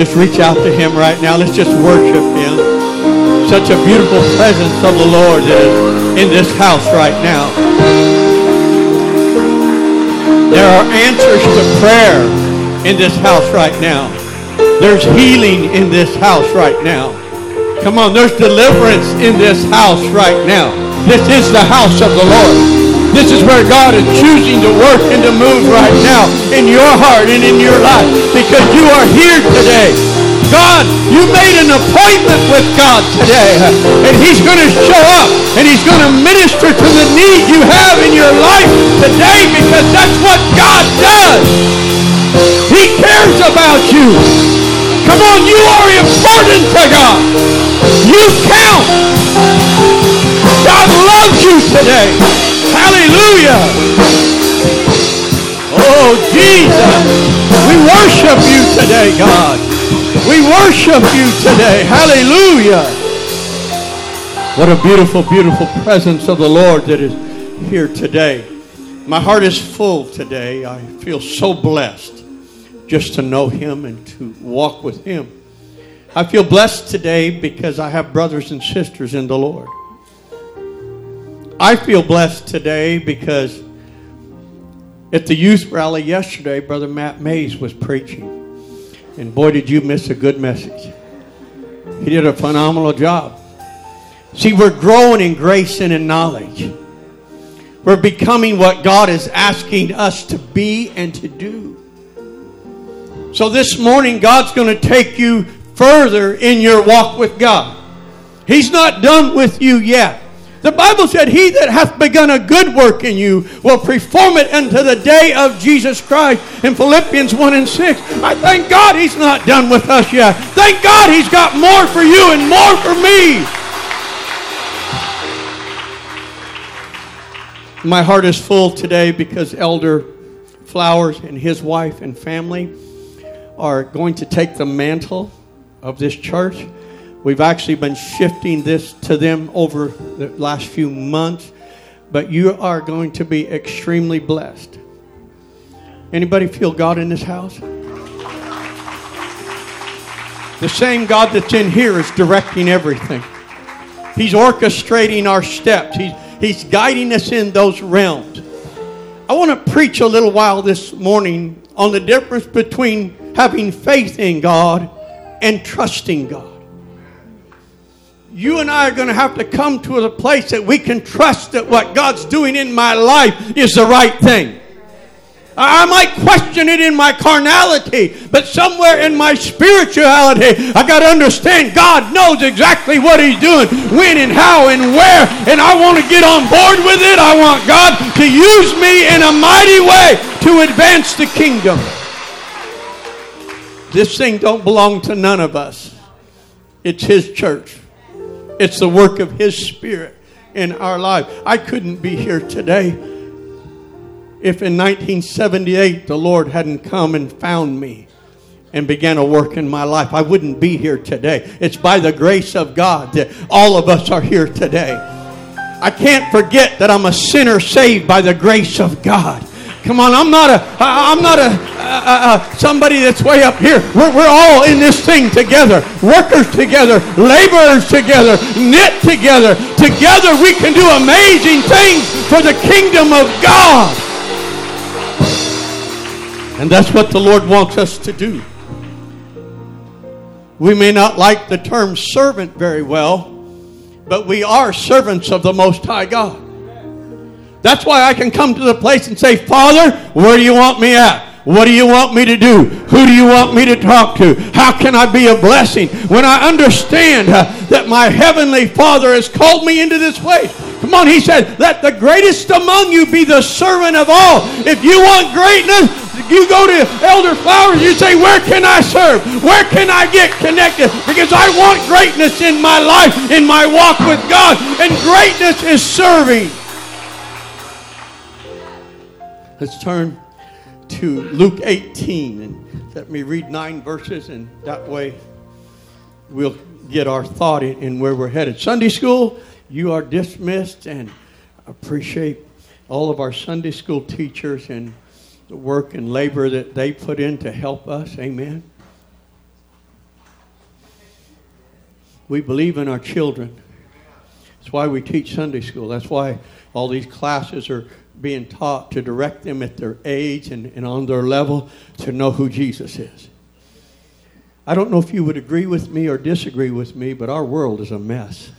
Just reach out to him right now. Let's just worship him. Such a beautiful presence of the Lord is in this house right now. There are answers to prayer in this house right now. There's healing in this house right now. Come on, there's deliverance in this house right now. This is the house of the Lord. This is where God is choosing to work and to move right now in your heart and in your life because you are here today. God, you made an appointment with God today. And he's going to show up and he's going to minister to the need you have in your life today because that's what God does. He cares about you. Come on, you are important to God. You count. God loves you today. Hallelujah. Oh, Jesus. We worship you today, God. We worship you today. Hallelujah. What a beautiful, beautiful presence of the Lord that is here today. My heart is full today. I feel so blessed just to know Him and to walk with Him. I feel blessed today because I have brothers and sisters in the Lord. I feel blessed today because at the youth rally yesterday, Brother Matt Mays was preaching. And boy, did you miss a good message. He did a phenomenal job. See, we're growing in grace and in knowledge. We're becoming what God is asking us to be and to do. So this morning, God's going to take you further in your walk with God. He's not done with you yet. The Bible said, He that hath begun a good work in you will perform it unto the day of Jesus Christ in Philippians 1 and 6. I thank God He's not done with us yet. Thank God He's got more for you and more for me. My heart is full today because Elder Flowers and his wife and family are going to take the mantle of this church We've actually been shifting this to them over the last few months, but you are going to be extremely blessed. Anybody feel God in this house? The same God that's in here is directing everything. He's orchestrating our steps. He's, he's guiding us in those realms. I want to preach a little while this morning on the difference between having faith in God and trusting God you and I are going to have to come to a place that we can trust that what God's doing in my life is the right thing. I might question it in my carnality, but somewhere in my spirituality, I got to understand God knows exactly what He's doing, when and how and where, and I want to get on board with it. I want God to use me in a mighty way to advance the kingdom. This thing don't belong to none of us. It's His church. It's the work of His Spirit in our life. I couldn't be here today if in 1978 the Lord hadn't come and found me and began a work in my life. I wouldn't be here today. It's by the grace of God that all of us are here today. I can't forget that I'm a sinner saved by the grace of God. Come on, I'm not a, I'm not a, a, a, somebody that's way up here. We're, we're all in this thing together. Workers together, laborers together, knit together. Together we can do amazing things for the kingdom of God. And that's what the Lord wants us to do. We may not like the term servant very well, but we are servants of the Most High God. That's why I can come to the place and say, Father, where do you want me at? What do you want me to do? Who do you want me to talk to? How can I be a blessing? When I understand uh, that my heavenly Father has called me into this place. Come on, he said, let the greatest among you be the servant of all. If you want greatness, you go to Elder Flowers, you say, Where can I serve? Where can I get connected? Because I want greatness in my life, in my walk with God. And greatness is serving. Let's turn to Luke 18 and let me read nine verses, and that way we'll get our thought in where we're headed. Sunday school, you are dismissed, and appreciate all of our Sunday school teachers and the work and labor that they put in to help us. Amen. We believe in our children. That's why we teach Sunday school. That's why all these classes are being taught to direct them at their age and, and on their level to know who Jesus is. I don't know if you would agree with me or disagree with me, but our world is a mess.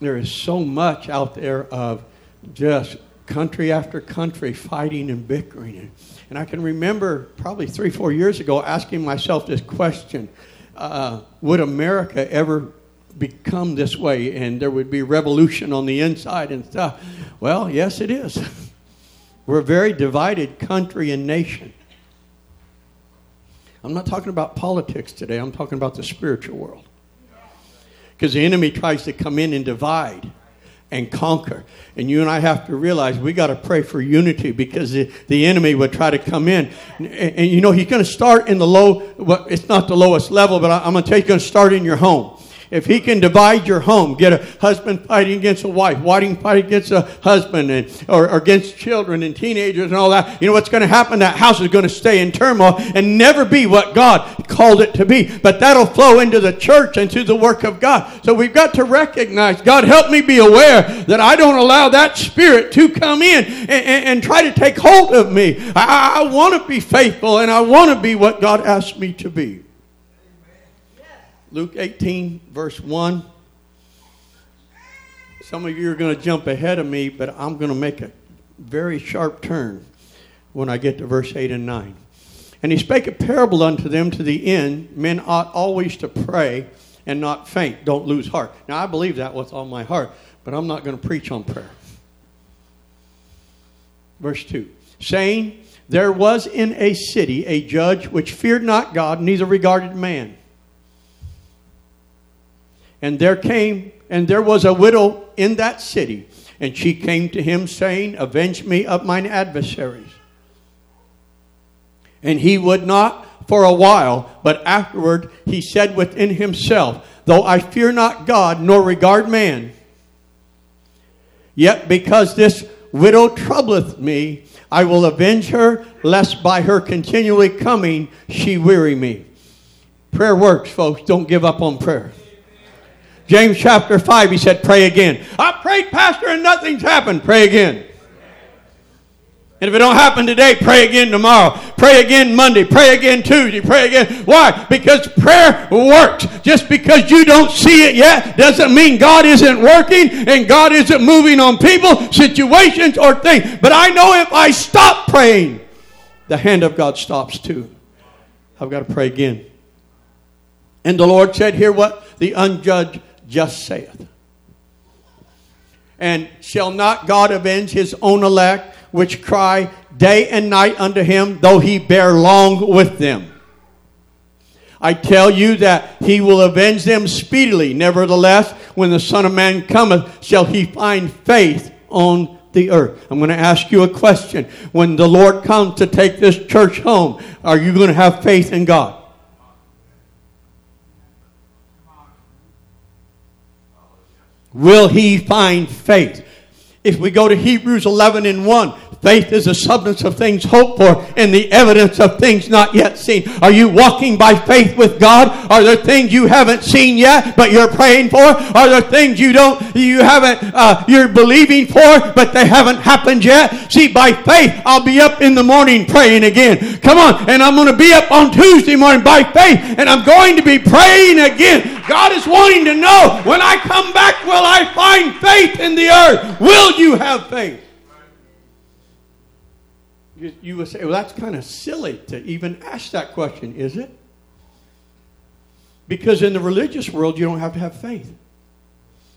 There is so much out there of just country after country fighting and bickering. And I can remember probably three, four years ago asking myself this question uh, Would America ever become this way and there would be revolution on the inside and stuff? Well, yes, it is. We're a very divided country and nation. I'm not talking about politics today, I'm talking about the spiritual world. Because the enemy tries to come in and divide and conquer. And you and I have to realize we got to pray for unity because the, the enemy would try to come in. And, and you know, he's going to start in the low, well, it's not the lowest level, but I, I'm going to tell you, he's going to start in your home. If he can divide your home, get a husband fighting against a wife, wife fighting against a husband, and, or, or against children and teenagers and all that, you know what's going to happen? That house is going to stay in turmoil and never be what God called it to be. But that'll flow into the church and to the work of God. So we've got to recognize, God, help me be aware that I don't allow that spirit to come in and, and, and try to take hold of me. I, I want to be faithful and I want to be what God asked me to be. Luke 18, verse 1. Some of you are going to jump ahead of me, but I'm going to make a very sharp turn when I get to verse 8 and 9. And he spake a parable unto them to the end men ought always to pray and not faint. Don't lose heart. Now, I believe that with all my heart, but I'm not going to preach on prayer. Verse 2 saying, There was in a city a judge which feared not God, neither regarded man. And there came, and there was a widow in that city, and she came to him, saying, Avenge me of mine adversaries. And he would not for a while, but afterward he said within himself, Though I fear not God, nor regard man, yet because this widow troubleth me, I will avenge her, lest by her continually coming she weary me. Prayer works, folks. Don't give up on prayer. James chapter 5, he said, Pray again. I prayed, Pastor, and nothing's happened. Pray again. And if it don't happen today, pray again tomorrow. Pray again Monday. Pray again Tuesday. Pray again. Why? Because prayer works. Just because you don't see it yet doesn't mean God isn't working and God isn't moving on people, situations, or things. But I know if I stop praying, the hand of God stops too. I've got to pray again. And the Lord said, Hear what the unjudged just saith. And shall not God avenge his own elect, which cry day and night unto him, though he bear long with them? I tell you that he will avenge them speedily. Nevertheless, when the Son of Man cometh, shall he find faith on the earth. I'm going to ask you a question. When the Lord comes to take this church home, are you going to have faith in God? Will he find faith? If we go to Hebrews 11 and 1, Faith is the substance of things hoped for and the evidence of things not yet seen. Are you walking by faith with God? Are there things you haven't seen yet, but you're praying for? Are there things you don't, you haven't, uh, you're believing for, but they haven't happened yet? See, by faith, I'll be up in the morning praying again. Come on, and I'm going to be up on Tuesday morning by faith, and I'm going to be praying again. God is wanting to know when I come back, will I find faith in the earth? Will you have faith? You, you would say, well, that's kind of silly to even ask that question, is it? Because in the religious world, you don't have to have faith.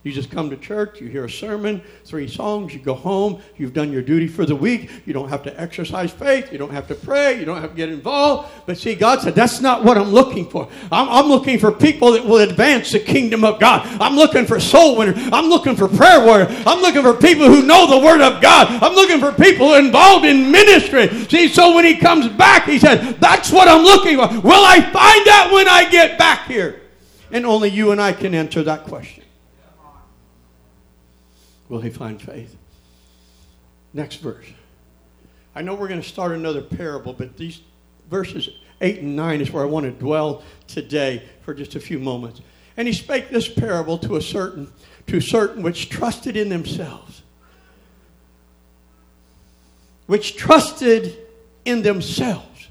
You just come to church, you hear a sermon, three songs, you go home, you've done your duty for the week. You don't have to exercise faith, you don't have to pray, you don't have to get involved. But see, God said, that's not what I'm looking for. I'm, I'm looking for people that will advance the kingdom of God. I'm looking for soul winners. I'm looking for prayer warriors. I'm looking for people who know the word of God. I'm looking for people involved in ministry. See, so when he comes back, he said, that's what I'm looking for. Will I find that when I get back here? And only you and I can answer that question will he find faith. Next verse. I know we're going to start another parable, but these verses 8 and 9 is where I want to dwell today for just a few moments. And he spake this parable to a certain, to certain which trusted in themselves. Which trusted in themselves.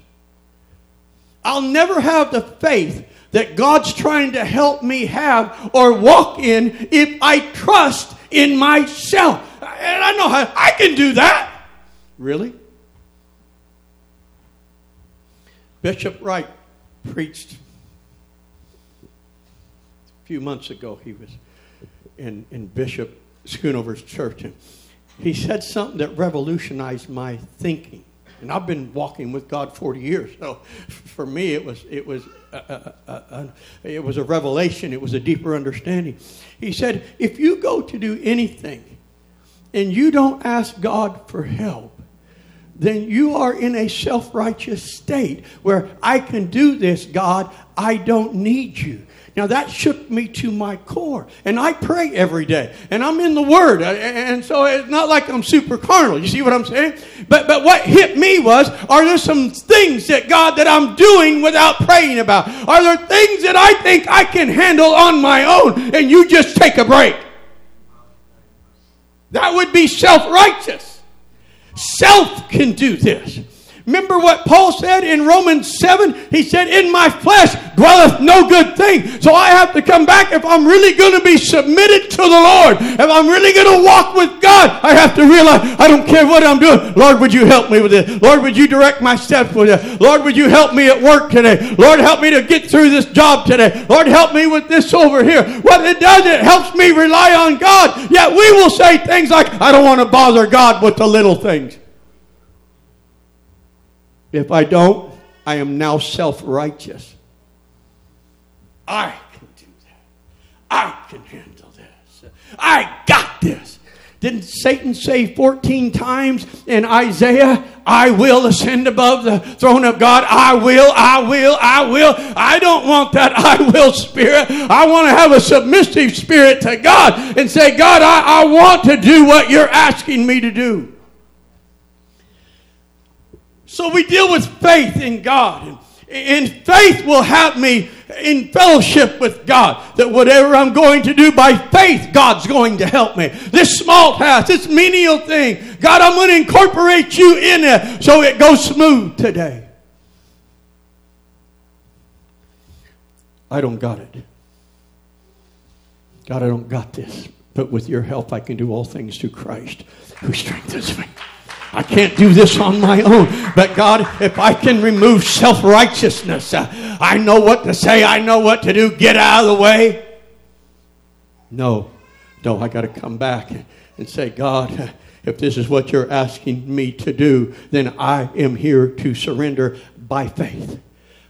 I'll never have the faith that God's trying to help me have or walk in if I trust in myself. And I know how I can do that. Really? Bishop Wright preached a few months ago. He was in, in Bishop Schoonover's church, and he said something that revolutionized my thinking. And I've been walking with God 40 years, so for me it was it was a, a, a, it was a revelation. It was a deeper understanding. He said, if you go to do anything and you don't ask God for help, then you are in a self righteous state where I can do this, God, I don't need you. Now that shook me to my core. And I pray every day. And I'm in the Word. And so it's not like I'm super carnal. You see what I'm saying? But, but what hit me was are there some things that God that I'm doing without praying about? Are there things that I think I can handle on my own and you just take a break? That would be self righteous. Self can do this. Remember what Paul said in Romans 7? He said, In my flesh dwelleth no good thing. So I have to come back if I'm really going to be submitted to the Lord. If I'm really going to walk with God, I have to realize I don't care what I'm doing. Lord, would you help me with this? Lord, would you direct my steps with this? Lord, would you help me at work today? Lord, help me to get through this job today. Lord, help me with this over here. What it does, it helps me rely on God. Yet we will say things like, I don't want to bother God with the little things. If I don't, I am now self righteous. I can do that. I can handle this. I got this. Didn't Satan say 14 times in Isaiah, I will ascend above the throne of God? I will, I will, I will. I don't want that I will spirit. I want to have a submissive spirit to God and say, God, I, I want to do what you're asking me to do. So we deal with faith in God. And faith will have me in fellowship with God. That whatever I'm going to do by faith, God's going to help me. This small task, this menial thing, God, I'm going to incorporate you in it so it goes smooth today. I don't got it. God, I don't got this. But with your help, I can do all things through Christ who strengthens me. I can't do this on my own. But God, if I can remove self righteousness, uh, I know what to say, I know what to do. Get out of the way. No, no, I got to come back and say, God, if this is what you're asking me to do, then I am here to surrender by faith.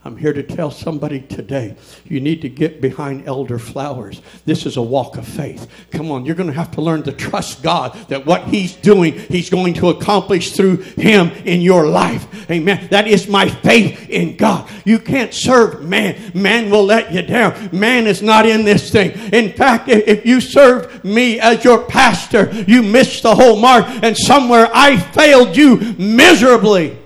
I'm here to tell somebody today you need to get behind elder flowers. This is a walk of faith. Come on, you're going to have to learn to trust God that what He's doing, He's going to accomplish through Him in your life. Amen. That is my faith in God. You can't serve man, man will let you down. Man is not in this thing. In fact, if you served me as your pastor, you missed the whole mark, and somewhere I failed you miserably.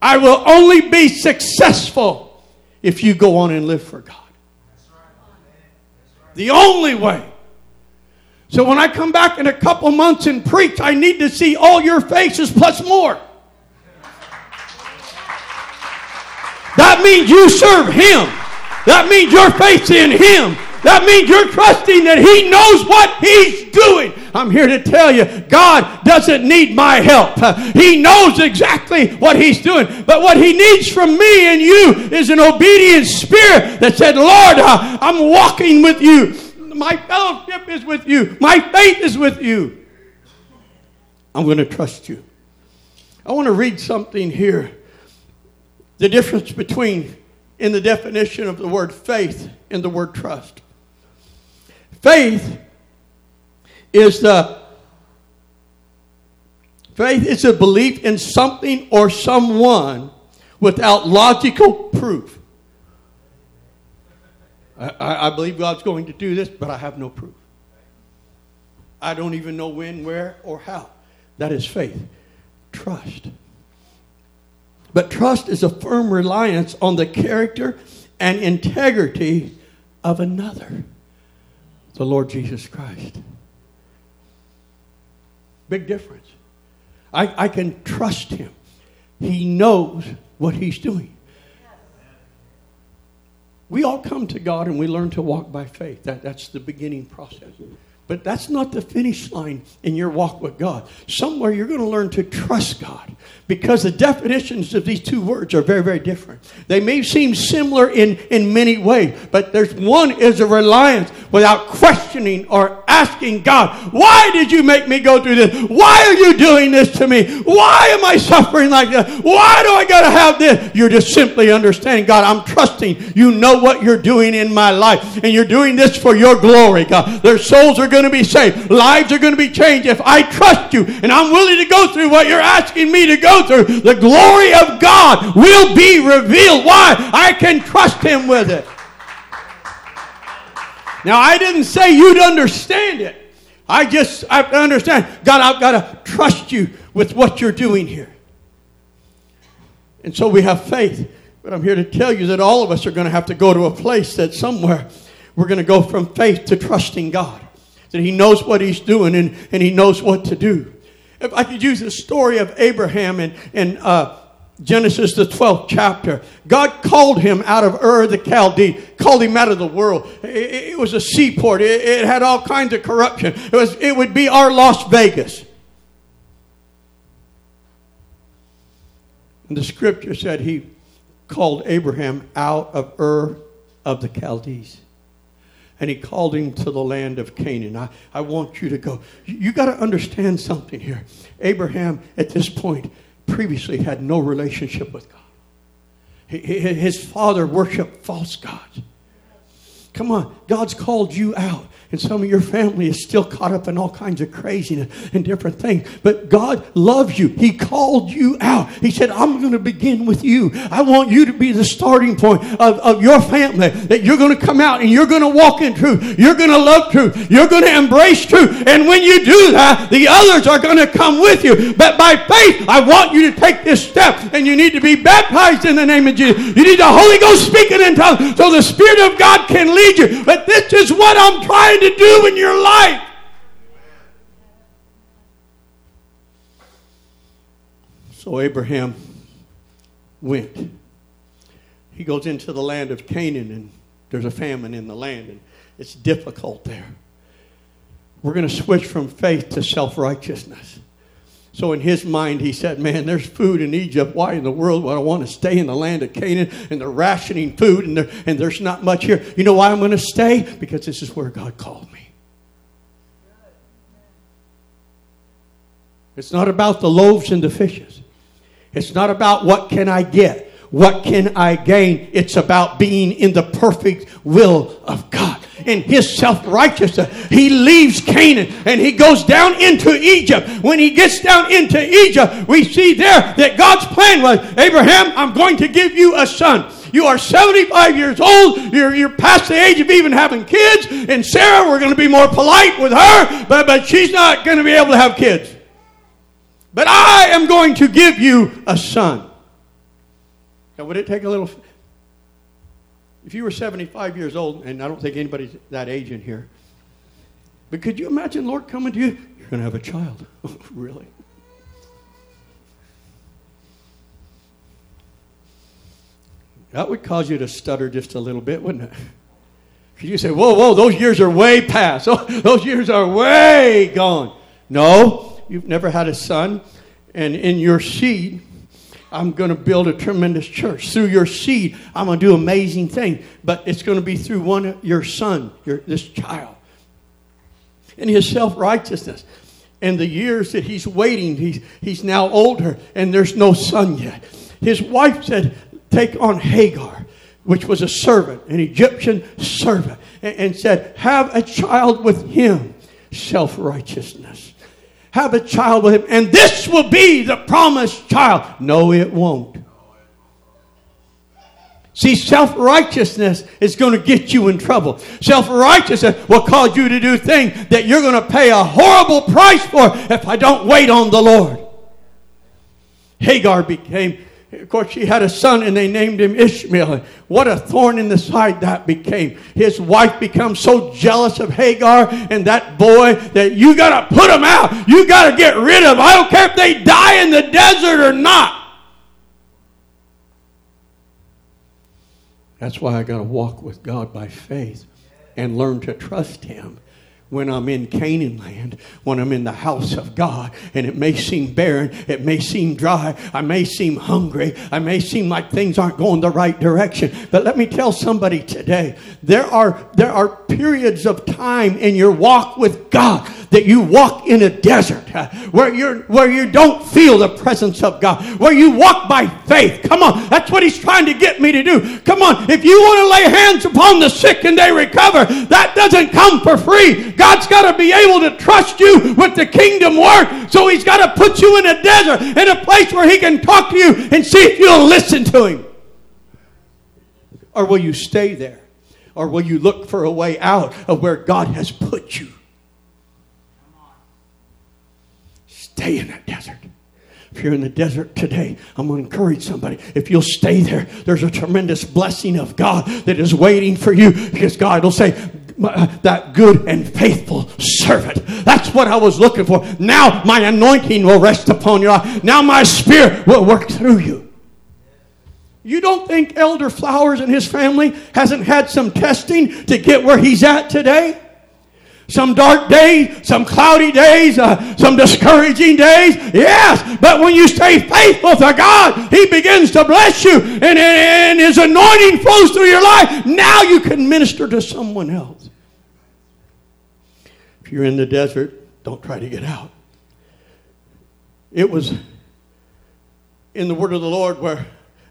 I will only be successful if you go on and live for God. The only way. So when I come back in a couple months and preach, I need to see all your faces plus more. That means you serve Him. That means your faith in Him. That means you're trusting that He knows what He's doing. I'm here to tell you, God doesn't need my help. He knows exactly what He's doing. But what He needs from me and you is an obedient spirit that said, Lord, uh, I'm walking with you. My fellowship is with you. My faith is with you. I'm going to trust you. I want to read something here. The difference between, in the definition of the word faith and the word trust. Faith is the faith is a belief in something or someone without logical proof. I, I, believe God's going to do this, but I have no proof. I don't even know when, where, or how. That is faith. Trust. But trust is a firm reliance on the character and integrity of another, the Lord Jesus Christ. Big difference. I, I can trust him. He knows what he's doing. We all come to God and we learn to walk by faith. That, that's the beginning process. But that's not the finish line in your walk with God. Somewhere you're going to learn to trust God because the definitions of these two words are very, very different. They may seem similar in, in many ways, but there's one is a reliance without questioning or asking God, why did you make me go through this? Why are you doing this to me? Why am I suffering like this? Why do I got to have this? You're just simply understanding, God, I'm trusting you know what you're doing in my life, and you're doing this for your glory, God. Their souls are going to be saved, lives are going to be changed if I trust you, and I'm willing to go through what you're asking me to go through. The glory of God will be revealed. Why? I can trust Him with it. Now, I didn't say you'd understand it. I just I understand. God, I've got to trust you with what you're doing here. And so we have faith. But I'm here to tell you that all of us are going to have to go to a place that somewhere we're going to go from faith to trusting God. That He knows what He's doing and, and He knows what to do. If I could use the story of Abraham and, and uh, Genesis, the 12th chapter. God called him out of Ur the Chaldee, called him out of the world. It, it was a seaport, it, it, had all kinds of corruption. It, was, it would be our Las Vegas. And the scripture said he called Abraham out of Ur of the Chaldees. And he called him to the land of Canaan. I, I want you to go. You, got to understand something here. Abraham, at this point, previously had no relationship with God. His father worshiped false gods. Come on, God's called you out. And some of your family is still caught up in all kinds of craziness and different things. But God loves you. He called you out. He said, I'm going to begin with you. I want you to be the starting point of, of your family. That you're going to come out and you're going to walk in truth. You're going to love truth. You're going to embrace truth. And when you do that, the others are going to come with you. But by faith, I want you to take this step. And you need to be baptized in the name of Jesus. You need the Holy Ghost speaking in tongues so the Spirit of God can lead you. But this is what I'm trying to do in your life. So Abraham went. He goes into the land of Canaan, and there's a famine in the land, and it's difficult there. We're going to switch from faith to self righteousness. So in his mind, he said, Man, there's food in Egypt. Why in the world would I want to stay in the land of Canaan? And they're rationing food, and, and there's not much here. You know why I'm going to stay? Because this is where God called me. It's not about the loaves and the fishes. It's not about what can I get, what can I gain. It's about being in the perfect will of God in his self righteousness. He leaves Canaan and he goes down into Egypt. When he gets down into Egypt, we see there that God's plan was Abraham, I'm going to give you a son. You are 75 years old. You're, you're past the age of even having kids. And Sarah, we're going to be more polite with her, but, but she's not going to be able to have kids. But I am going to give you a son. Now, would it take a little if you were 75 years old, and I don't think anybody's that age in here, but could you imagine Lord coming to you? You're going to have a child. really? That would cause you to stutter just a little bit, wouldn't it? Could you say, whoa, whoa, those years are way past. Oh, those years are way gone. No, you've never had a son, and in your seed, I'm going to build a tremendous church. Through your seed, I'm going to do amazing things. But it's going to be through one of your son, your, this child. And his self righteousness. And the years that he's waiting, he's, he's now older, and there's no son yet. His wife said, Take on Hagar, which was a servant, an Egyptian servant, and, and said, Have a child with him. Self righteousness have a child with him, and this will be the promised child. No, it won't. See, self righteousness is going to get you in trouble. Self righteousness will cause you to do things that you're going to pay a horrible price for if I don't wait on the Lord. Hagar became of course, she had a son and they named him Ishmael. What a thorn in the side that became. His wife becomes so jealous of Hagar and that boy that you got to put him out. You got to get rid of him. I don't care if they die in the desert or not. That's why I got to walk with God by faith and learn to trust Him when I'm in Canaan land, when I'm in the house of God, and it may seem barren, it may seem dry, I may seem hungry, I may seem like things aren't going the right direction. But let me tell somebody today, there are there are periods of time in your walk with God that you walk in a desert uh, where you're where you don't feel the presence of God, where you walk by faith. Come on, that's what he's trying to get me to do. Come on, if you want to lay hands upon the sick and they recover, that doesn't come for free. God's got to be able to trust you with the kingdom work. So he's got to put you in a desert, in a place where he can talk to you and see if you'll listen to him. Or will you stay there? Or will you look for a way out of where God has put you? Stay in that desert. If you're in the desert today, I'm going to encourage somebody. If you'll stay there, there's a tremendous blessing of God that is waiting for you because God will say, that good and faithful servant. That's what I was looking for. Now my anointing will rest upon you. Now my spirit will work through you. You don't think Elder Flowers and his family hasn't had some testing to get where he's at today? Some dark days, some cloudy days, uh, some discouraging days. Yes, but when you stay faithful to God, He begins to bless you and, and His anointing flows through your life. Now you can minister to someone else. You're in the desert, don't try to get out. It was in the word of the Lord where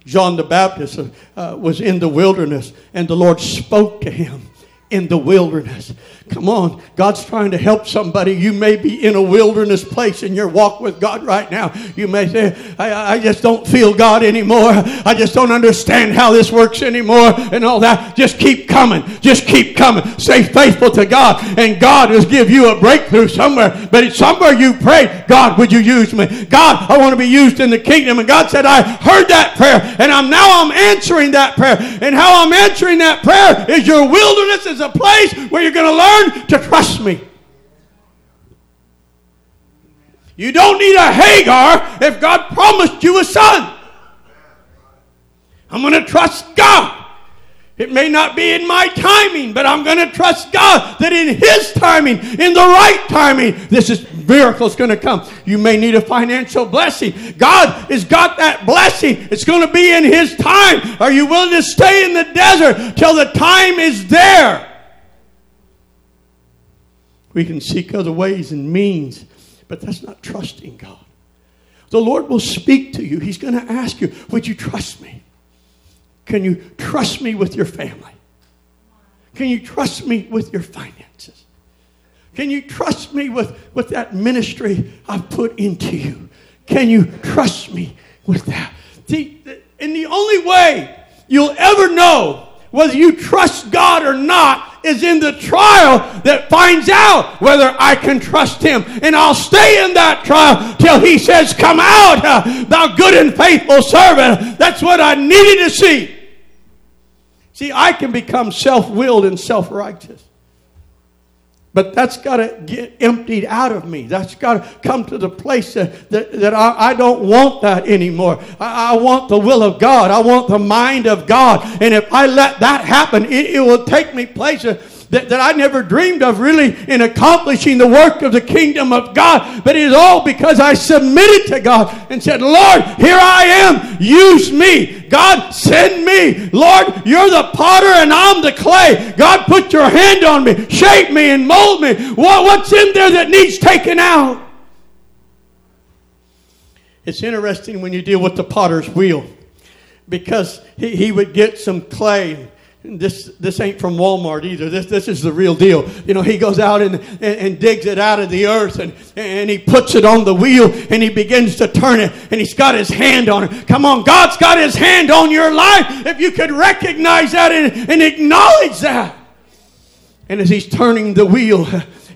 John the Baptist uh, was in the wilderness and the Lord spoke to him in the wilderness. Come on, God's trying to help somebody. You may be in a wilderness place in your walk with God right now. You may say, I, I, just don't feel God anymore. I just don't understand how this works anymore and all that. Just keep coming. Just keep coming. Stay faithful to God, and God will give you a breakthrough somewhere. But it's somewhere you pray, God, would you use me? God, I want to be used in the kingdom. And God said, I heard that prayer, and I'm now I'm answering that prayer. And how I'm answering that prayer is your wilderness is a place where you're going to learn learn to trust me. You don't need a Hagar if God promised you a son. I'm going to trust God. It may not be in my timing, but I'm going to trust God that in His timing, in the right timing, this is miracle's going to come. You may need a financial blessing. God has got that blessing. It's going to be in His time. Are you willing to stay in the desert till the time is there? We can seek other ways and means, but that's not trusting God. The Lord will speak to you. He's going to ask you, Would you trust me? Can you trust me with your family? Can you trust me with your finances? Can you trust me with, with that ministry I've put into you? Can you trust me with that? See, and the only way you'll ever know whether you trust God or not is in the trial that finds out whether I can trust him. And I'll stay in that trial till he says, Come out, uh, thou good and faithful servant. That's what I needed to see. See, I can become self willed and self righteous. But that's got to get emptied out of me. That's got to come to the place that, that, that I, I, don't want that anymore. I, I, want the will of God. I want the mind of God. And if I let that happen, it, it will take me places that, that I never dreamed of really in accomplishing the work of the kingdom of God. But it is all because I submitted to God and said, Lord, here I am. Use me. God, send me. Lord, you're the potter and I'm the clay. God, put your hand on me. Shape me and mold me. What, what's in there that needs taken out? It's interesting when you deal with the potter's wheel because he, he would get some clay this this ain't from Walmart either. This this is the real deal. You know, he goes out and, and, and, digs it out of the earth and, and he puts it on the wheel and he begins to turn it and he's got his hand on it. Come on, God's got his hand on your life. If you could recognize that and, and acknowledge that. And as he's turning the wheel,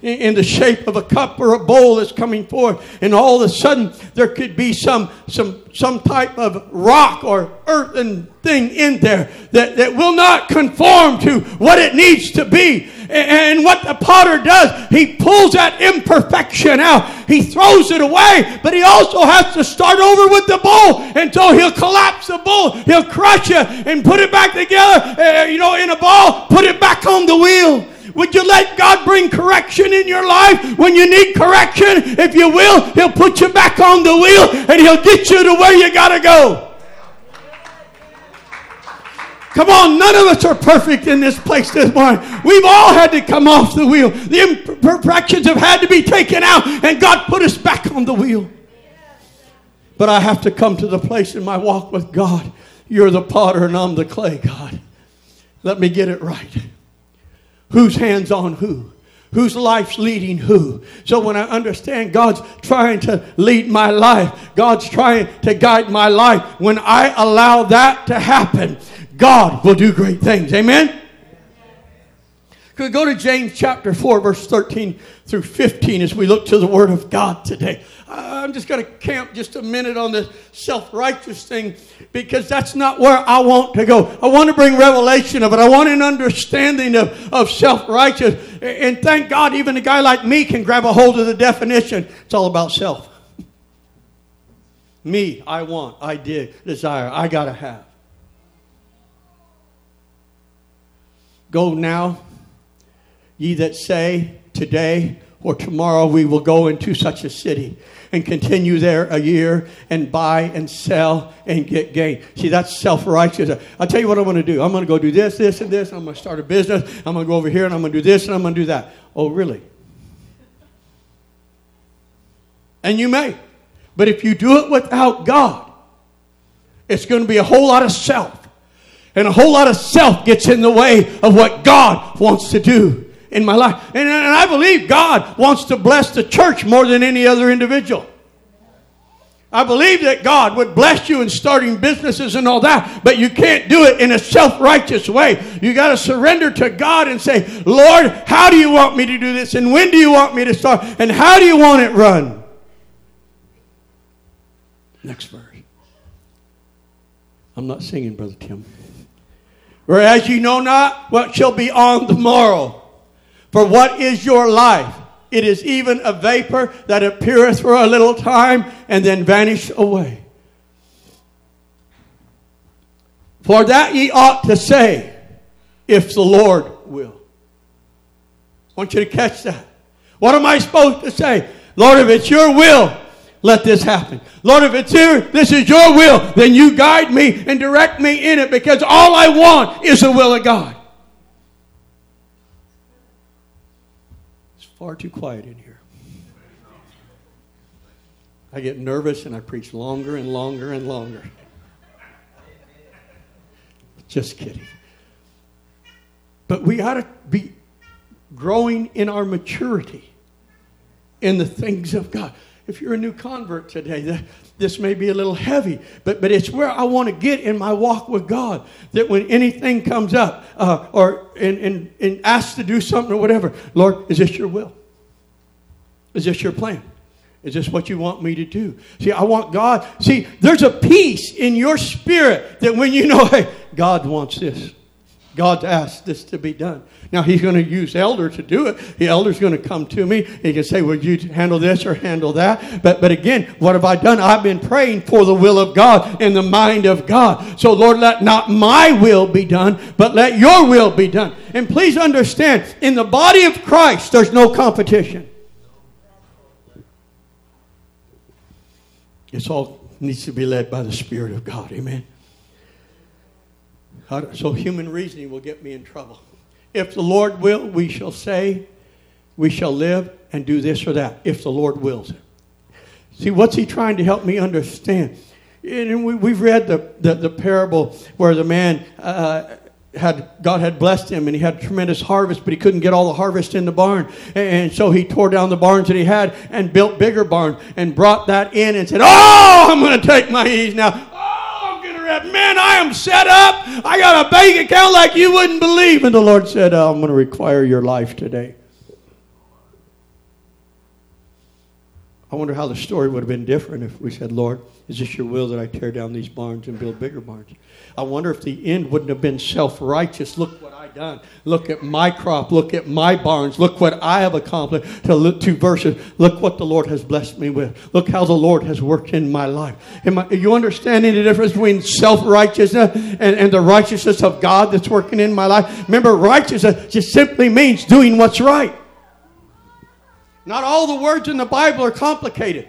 in, the shape of a cup or a bowl that's coming forth. And all of a sudden, there could be some, some, some type of rock or earthen thing in there that, that will not conform to what it needs to be. And what the potter does, he pulls that imperfection out. He throws it away, but he also has to start over with the bowl until he'll collapse the bowl. He'll crush it and put it back together, uh, you know, in a ball, put it back on the wheel. Would you let God bring correction in your life when you need correction? If you will, He'll put you back on the wheel and He'll get you to where you got to go. Come on, none of us are perfect in this place this morning. We've all had to come off the wheel. The imperfections have had to be taken out, and God put us back on the wheel. But I have to come to the place in my walk with God. You're the potter, and I'm the clay, God. Let me get it right. Whose hands on who? Whose life's leading who? So when I understand God's trying to lead my life, God's trying to guide my life, when I allow that to happen, God will do great things. Amen? Could we go to James chapter 4, verse 13 through 15 as we look to the Word of God today? Uh, I'm just going to camp just a minute on this self righteous thing because that's not where I want to go. I want to bring revelation of it. I want an understanding of, of self righteous. And thank God, even a guy like me can grab a hold of the definition. It's all about self. Me, I want, I did, desire, I got to have. Go now, ye that say, Today or tomorrow we will go into such a city and continue there a year and buy and sell and get gain. See, that's self righteous. I'll tell you what I'm going to do. I'm going to go do this, this, and this. I'm going to start a business. I'm going to go over here and I'm going to do this and I'm going to do that. Oh, really? And you may. But if you do it without God, it's going to be a whole lot of self. And a whole lot of self gets in the way of what God wants to do in my life. And, and I believe God wants to bless the church more than any other individual. I believe that God would bless you in starting businesses and all that, but you can't do it in a self righteous way. You got to surrender to God and say, Lord, how do you want me to do this? And when do you want me to start? And how do you want it run? Next verse. I'm not singing, Brother Tim. Whereas you know not what shall be on the morrow. For what is your life? It is even a vapor that appeareth for a little time and then vanish away. For that ye ought to say, if the Lord will. I want you to catch that. What am I supposed to say? Lord, if it's your will, let this happen. Lord, if it's here, this is your will, then you guide me and direct me in it because all I want is the will of God. Far too quiet in here. I get nervous and I preach longer and longer and longer. Just kidding. But we ought to be growing in our maturity in the things of God. If you're a new convert today, this may be a little heavy, but, but it's where I want to get in my walk with God. That when anything comes up uh, or and, and, and asked to do something or whatever, Lord, is this your will? Is this your plan? Is this what you want me to do? See, I want God. See, there's a peace in your spirit that when you know, hey, God wants this. God's asked this to be done. Now he's going to use elder to do it. The elder's going to come to me. He can say, "Would you handle this or handle that?" But but again, what have I done? I've been praying for the will of God and the mind of God. So Lord, let not my will be done, but let Your will be done. And please understand, in the body of Christ, there's no competition. It's all needs to be led by the Spirit of God. Amen. So human reasoning will get me in trouble. If the Lord will, we shall say, we shall live and do this or that, if the Lord wills it. See, what's he trying to help me understand? And we, have read the, the, the, parable where the man uh, had God had blessed him and he had a tremendous harvest, but he couldn't get all the harvest in the barn. And so he tore down the barns that he had and built bigger barns and brought that in and said, Oh, I'm going to take my ease now. Man, I am set up. I got a bank account like you wouldn't believe. And the Lord said, oh, I'm going to require your life today. I wonder how the story would have been different if we said, Lord, is this your will that I tear down these barns and build bigger barns? I wonder if the end wouldn't have been self righteous. Look what I done. Look at my crop. Look at my barns. Look what I have accomplished. To look two verses. Look what the Lord has blessed me with. Look how the Lord has worked in my life. Am I, you understanding the difference between self righteousness and, and the righteousness of God that's working in my life? Remember, righteousness just simply means doing what's right. Not all the words in the Bible are complicated.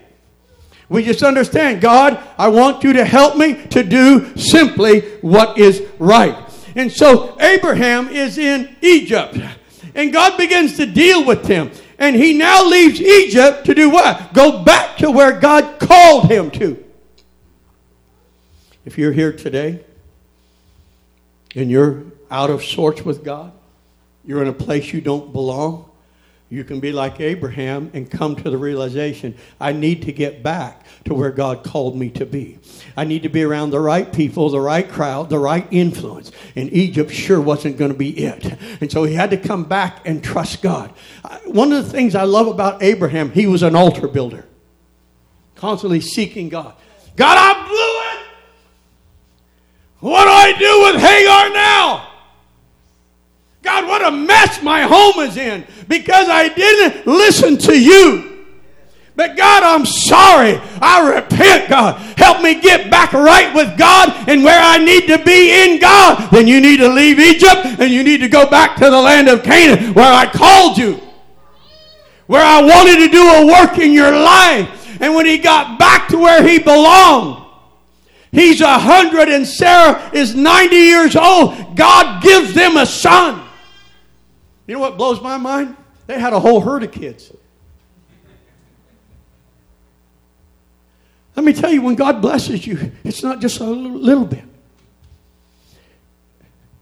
We just understand, God, I want you to help me to do simply what is right. And so Abraham is in Egypt. And God begins to deal with him. And he now leaves Egypt to do what? Go back to where God called him to. If you're here today and you're out of sorts with God, you're in a place you don't belong, you can be like Abraham and come to the realization I need to get back to where God called me to be. I need to be around the right people, the right crowd, the right influence. And Egypt sure wasn't going to be it. And so he had to come back and trust God. One of the things I love about Abraham, he was an altar builder, constantly seeking God. God, I blew it. What do I do with Hagar now? God, what a mess my home is in because I didn't listen to you. But God, I'm sorry. I repent, God. Help me get back right with God and where I need to be in God. Then you need to leave Egypt and you need to go back to the land of Canaan where I called you. Where I wanted to do a work in your life. And when he got back to where he belonged, he's a hundred and Sarah is 90 years old. God gives them a son. You know what blows my mind? They had a whole herd of kids. Let me tell you, when God blesses you, it's not just a little bit.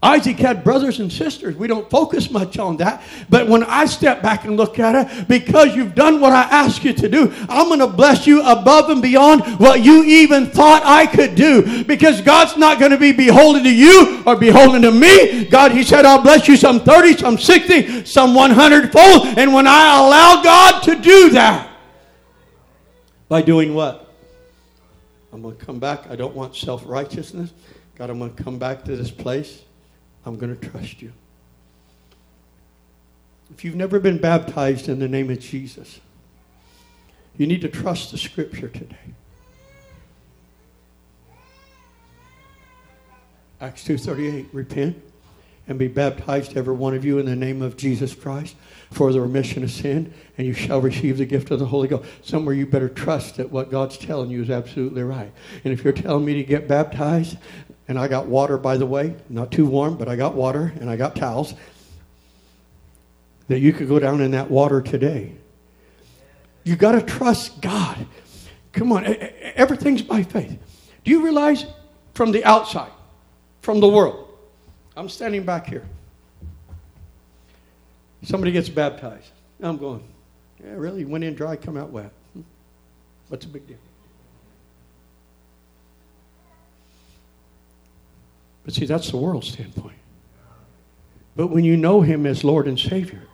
Isaac had brothers and sisters. We don't focus much on that. But when I step back and look at it, because you've done what I asked you to do, I'm going to bless you above and beyond what you even thought I could do. Because God's not going to be beholden to you or beholden to me. God, He said, I'll bless you some 30, some 60, some 100 fold. And when I allow God to do that, by doing what? I'm going to come back. I don't want self righteousness. God, I'm going to come back to this place I'm going to trust you. If you've never been baptized in the name of Jesus, you need to trust the scripture today. Acts 2:38 repent and be baptized every one of you in the name of Jesus Christ for the remission of sin and you shall receive the gift of the Holy Ghost. Somewhere you better trust that what God's telling you is absolutely right. And if you're telling me to get baptized, and I got water, by the way, not too warm, but I got water and I got towels. That you could go down in that water today. You got to trust God. Come on, everything's by faith. Do you realize from the outside, from the world, I'm standing back here. Somebody gets baptized. I'm going, yeah, really? Went in dry, come out wet. Hmm. What's the big deal? But see, that's the world standpoint. But when you know Him as Lord and Savior,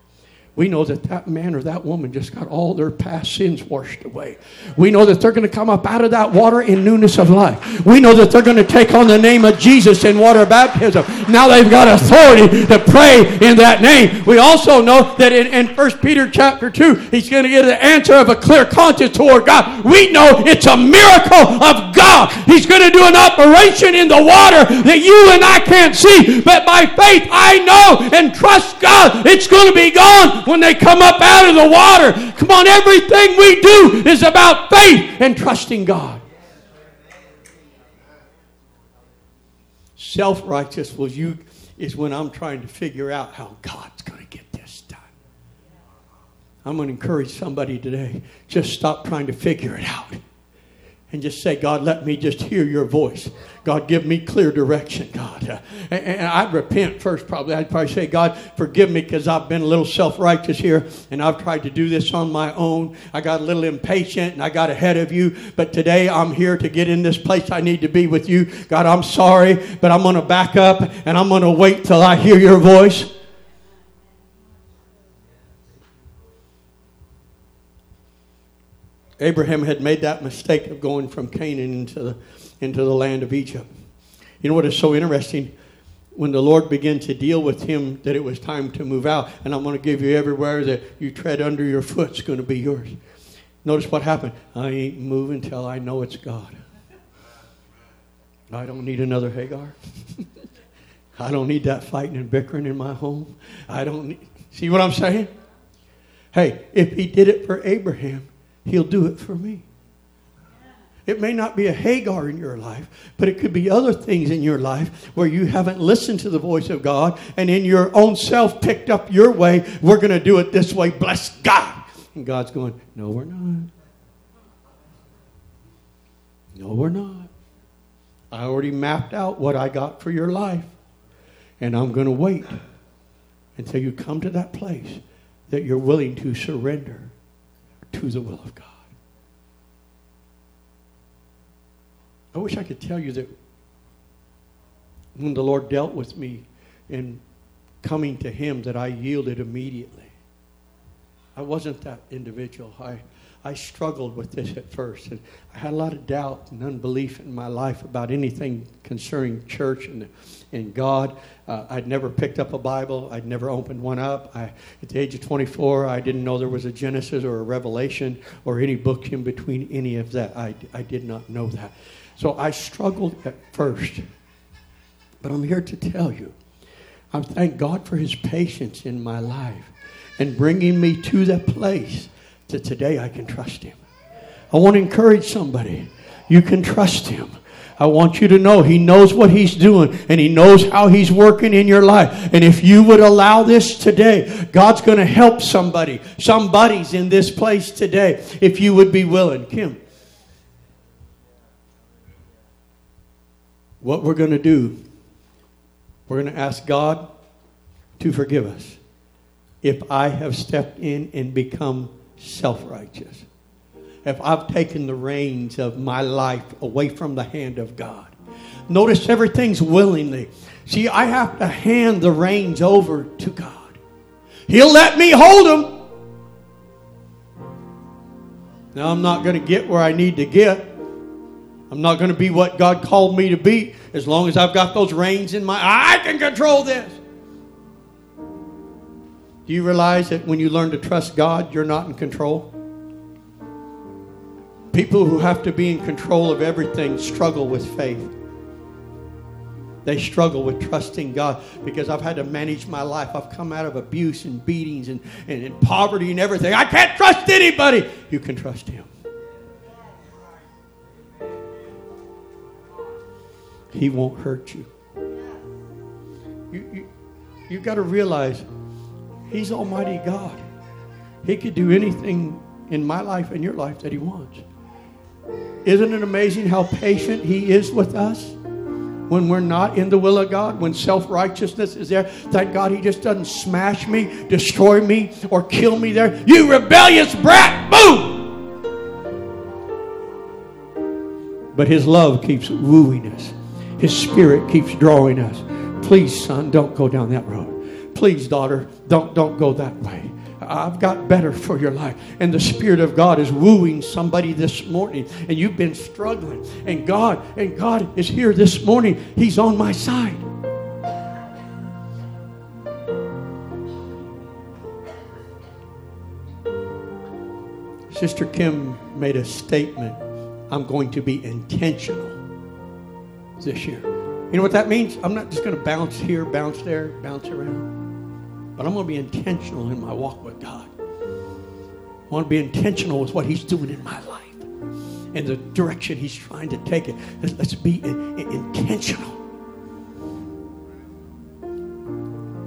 we know that that man or that woman just got all their past sins washed away. We know that they're going to come up out of that water in newness of life. We know that they're going to take on the name of Jesus in water baptism. Now they've got authority to pray in that name. We also know that in, in 1 Peter chapter 2, he's going to get the answer of a clear conscience toward God. We know it's a miracle of God. He's going to do an operation in the water that you and I can't see. But by faith, I know and trust God. It's going to be gone when they come up out of the water. Come on, everything we do is about faith and trusting God. Self righteous was you is when I'm trying to figure out how God's going to get this done. I'm going to encourage somebody today just stop trying to figure it out and just say, God, let me just hear your voice. God, give me clear direction, God. And, and I'd repent first, probably. I'd probably say, God, forgive me because I've been a little self righteous here and I've tried to do this on my own. I got a little impatient and I got ahead of you. But today I'm here to get in this place I need to be with you. God, I'm sorry, but I'm going to back up and I'm going to wait till I hear your voice. Abraham had made that mistake of going from Canaan into the, into the land of Egypt. You know what is so interesting? When the Lord began to deal with him, that it was time to move out, and I'm going to give you everywhere that you tread under your foot is going to be yours. Notice what happened. I ain't moving till I know it's God. I don't need another Hagar. I don't need that fighting and bickering in my home. I don't need, see what I'm saying? Hey, if he did it for Abraham, he'll do it for me. It may not be a Hagar in your life, but it could be other things in your life where you haven't listened to the voice of God and in your own self picked up your way. We're going to do it this way. Bless God. And God's going, No, we're not. No, we're not. I already mapped out what I got for your life. And I'm going to wait until you come to that place that you're willing to surrender to the will of God. I wish I could tell you that when the Lord dealt with me in coming to Him, that I yielded immediately. I wasn't that individual. I, I struggled with this at first. And I had a lot of doubt and unbelief in my life about anything concerning church and, and God. Uh, I'd never picked up a Bible. I'd never opened one up. I, at the age of 24, I didn't know there was a Genesis or a Revelation or any book in between any of that. I, I did not know that. So I struggled at first. But I'm here to tell you, I thank God for his patience in my life and bringing me to that place that today I can trust him. I want to encourage somebody. You can trust him. I want you to know He knows what He's doing and He knows how He's working in your life. And if you would allow this today, God's going to help somebody. Somebody's in this place today if you would be willing. Kim. What we're going to do, we're going to ask God to forgive us if I have stepped in and become self righteous if I've taken the reins of my life away from the hand of God. Notice everything's willingly. See, I have to hand the reins over to God. He'll let me hold them. Now, I'm not going to get where I need to get. I'm not going to be what God called me to be as long as I've got those reins in my I can control this. Do you realize that when you learn to trust God, you're not in control? People who have to be in control of everything struggle with faith. They struggle with trusting God because I've had to manage my life. I've come out of abuse and beatings and, and, and poverty and everything. I can't trust anybody. You can trust Him. He won't hurt you. You, you, you got to realize He's Almighty God. He could do anything in my life and your life that He wants. Isn't it amazing how patient He is with us? When we're not in the will of God, when self righteousness is there, thank God He just doesn't smash me, destroy me, or kill me there. You rebellious brat! Boom! But His love keeps wooing us, His Spirit keeps drawing us. Please, son, don't go down that road. Please, daughter, don't, don't go that way. I've got better for your life. And the Spirit of God is wooing somebody this morning, and you've been struggling. And God, and God is here this morning. He's on my side. Sister Kim made a statement I'm going to be intentional this year. You know what that means? I'm not just going to bounce here, bounce there, bounce around. But I'm going to be intentional in my walk with God. I want to be intentional with what He's doing in my life and the direction He's trying to take it. Let's be intentional.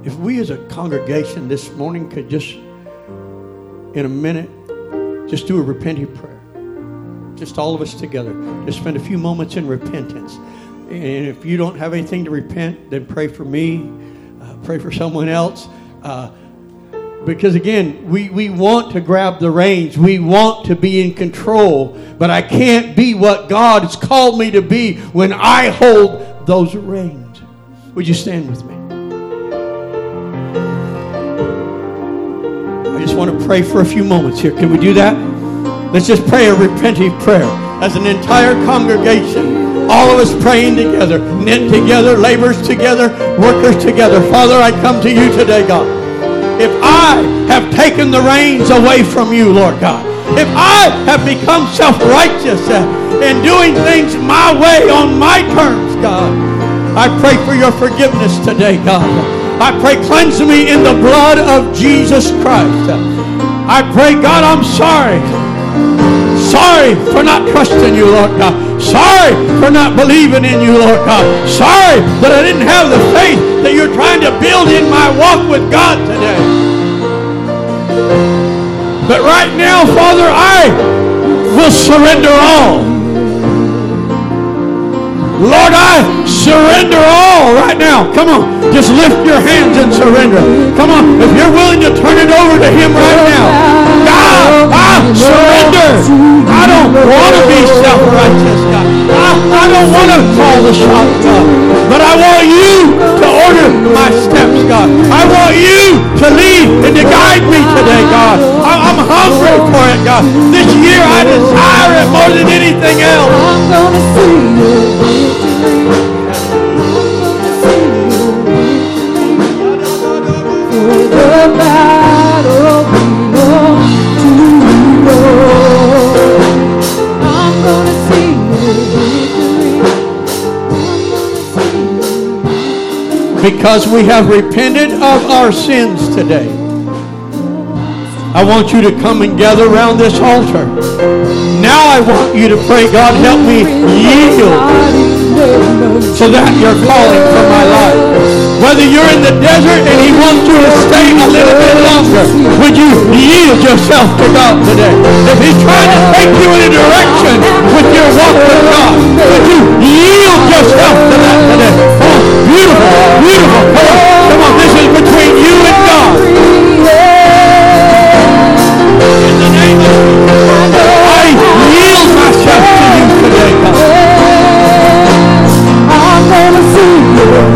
If we as a congregation this morning could just, in a minute, just do a repenting prayer. Just all of us together. Just spend a few moments in repentance. And if you don't have anything to repent, then pray for me, uh, pray for someone else. Uh, because again, we, we want to grab the reins. We want to be in control. But I can't be what God has called me to be when I hold those reins. Would you stand with me? I just want to pray for a few moments here. Can we do that? Let's just pray a repentive prayer as an entire congregation. All of us praying together, knit together, laborers together, workers together. Father, I come to you today, God. If I have taken the reins away from you, Lord God, if I have become self-righteous uh, and doing things my way on my terms, God, I pray for your forgiveness today, God. I pray cleanse me in the blood of Jesus Christ. I pray, God, I'm sorry Sorry for not trusting you, Lord God. Sorry for not believing in you, Lord God. Sorry that I didn't have the faith that you're trying to build in my walk with God today. But right now, Father, I will surrender all. Lord, I surrender all right now. Come on. Just lift your hands and surrender. Come on. If you're willing to turn it over to him right now. God, I surrender. I don't want to be self-righteous, God. I, I don't want to call the shots, God. But I want you to order my God. I want you to lead and to guide me today, God. I, I'm hungry for it, God. This year I desire it more than anything else. I'm going to see you. the battle because we have repented of our sins today. I want you to come and gather around this altar. Now I want you to pray, God, help me yield so that you're calling for my life. Whether you're in the desert and he wants you to stay a little bit longer, would you yield yourself to God today? If he's trying to take you in a direction with your walk with God, would you yield yourself to that today? Beautiful, beautiful. Come on, come on. This is between you and God. In the name of I yield myself to you today, God. I'm gonna see you.